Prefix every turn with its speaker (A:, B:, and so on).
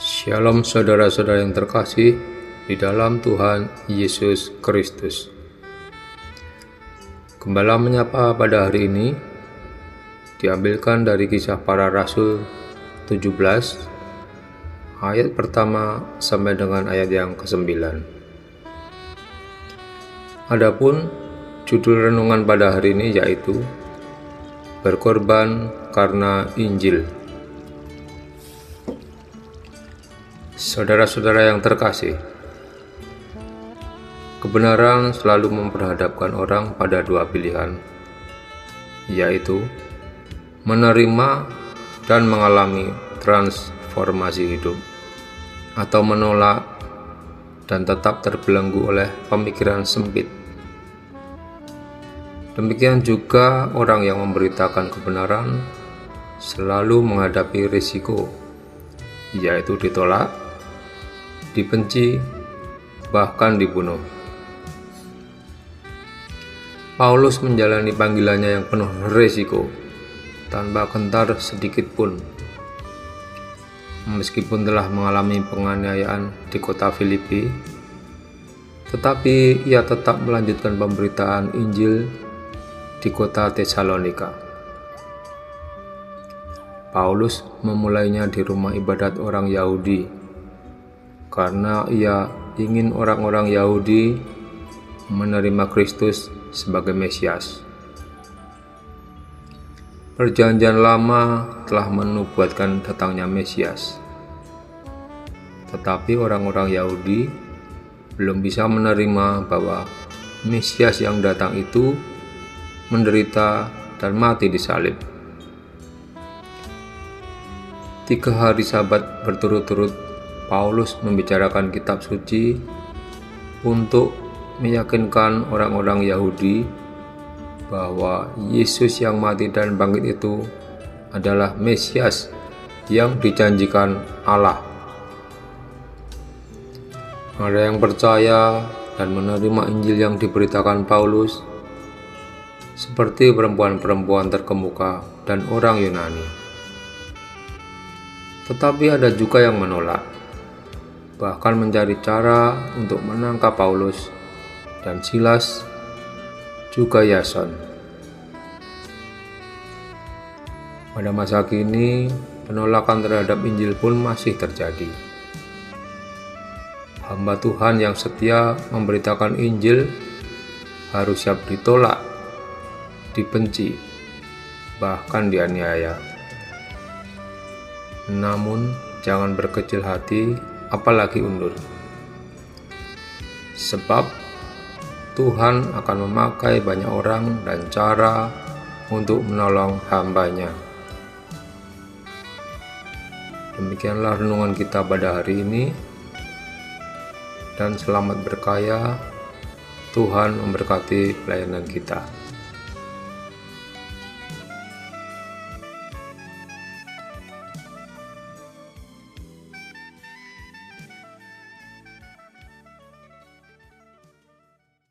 A: Shalom saudara-saudara yang terkasih di dalam Tuhan Yesus Kristus. Gembala menyapa pada hari ini diambilkan dari kisah para rasul 17 ayat pertama sampai dengan ayat yang ke-9. Adapun judul renungan pada hari ini yaitu berkorban karena Injil. Saudara-saudara yang terkasih, kebenaran selalu memperhadapkan orang pada dua pilihan, yaitu menerima dan mengalami transformasi hidup, atau menolak dan tetap terbelenggu oleh pemikiran sempit. Demikian juga orang yang memberitakan kebenaran selalu menghadapi risiko, yaitu ditolak dibenci, bahkan dibunuh. Paulus menjalani panggilannya yang penuh resiko, tanpa kentar sedikit pun. Meskipun telah mengalami penganiayaan di kota Filipi, tetapi ia tetap melanjutkan pemberitaan Injil di kota Tesalonika. Paulus memulainya di rumah ibadat orang Yahudi karena ia ingin orang-orang Yahudi menerima Kristus sebagai Mesias. Perjanjian lama telah menubuatkan datangnya Mesias. Tetapi orang-orang Yahudi belum bisa menerima bahwa Mesias yang datang itu menderita dan mati di salib. Tiga hari sabat berturut-turut Paulus membicarakan kitab suci untuk meyakinkan orang-orang Yahudi bahwa Yesus yang mati dan bangkit itu adalah Mesias yang dijanjikan Allah. Ada yang percaya dan menerima Injil yang diberitakan Paulus, seperti perempuan-perempuan terkemuka dan orang Yunani. Tetapi ada juga yang menolak bahkan mencari cara untuk menangkap Paulus dan Silas, juga Yason. Pada masa kini, penolakan terhadap Injil pun masih terjadi. Hamba Tuhan yang setia memberitakan Injil harus siap ditolak, dibenci, bahkan dianiaya. Namun, jangan berkecil hati apalagi undur. Sebab Tuhan akan memakai banyak orang dan cara untuk menolong hambanya. Demikianlah renungan kita pada hari ini dan selamat berkaya. Tuhan memberkati pelayanan kita.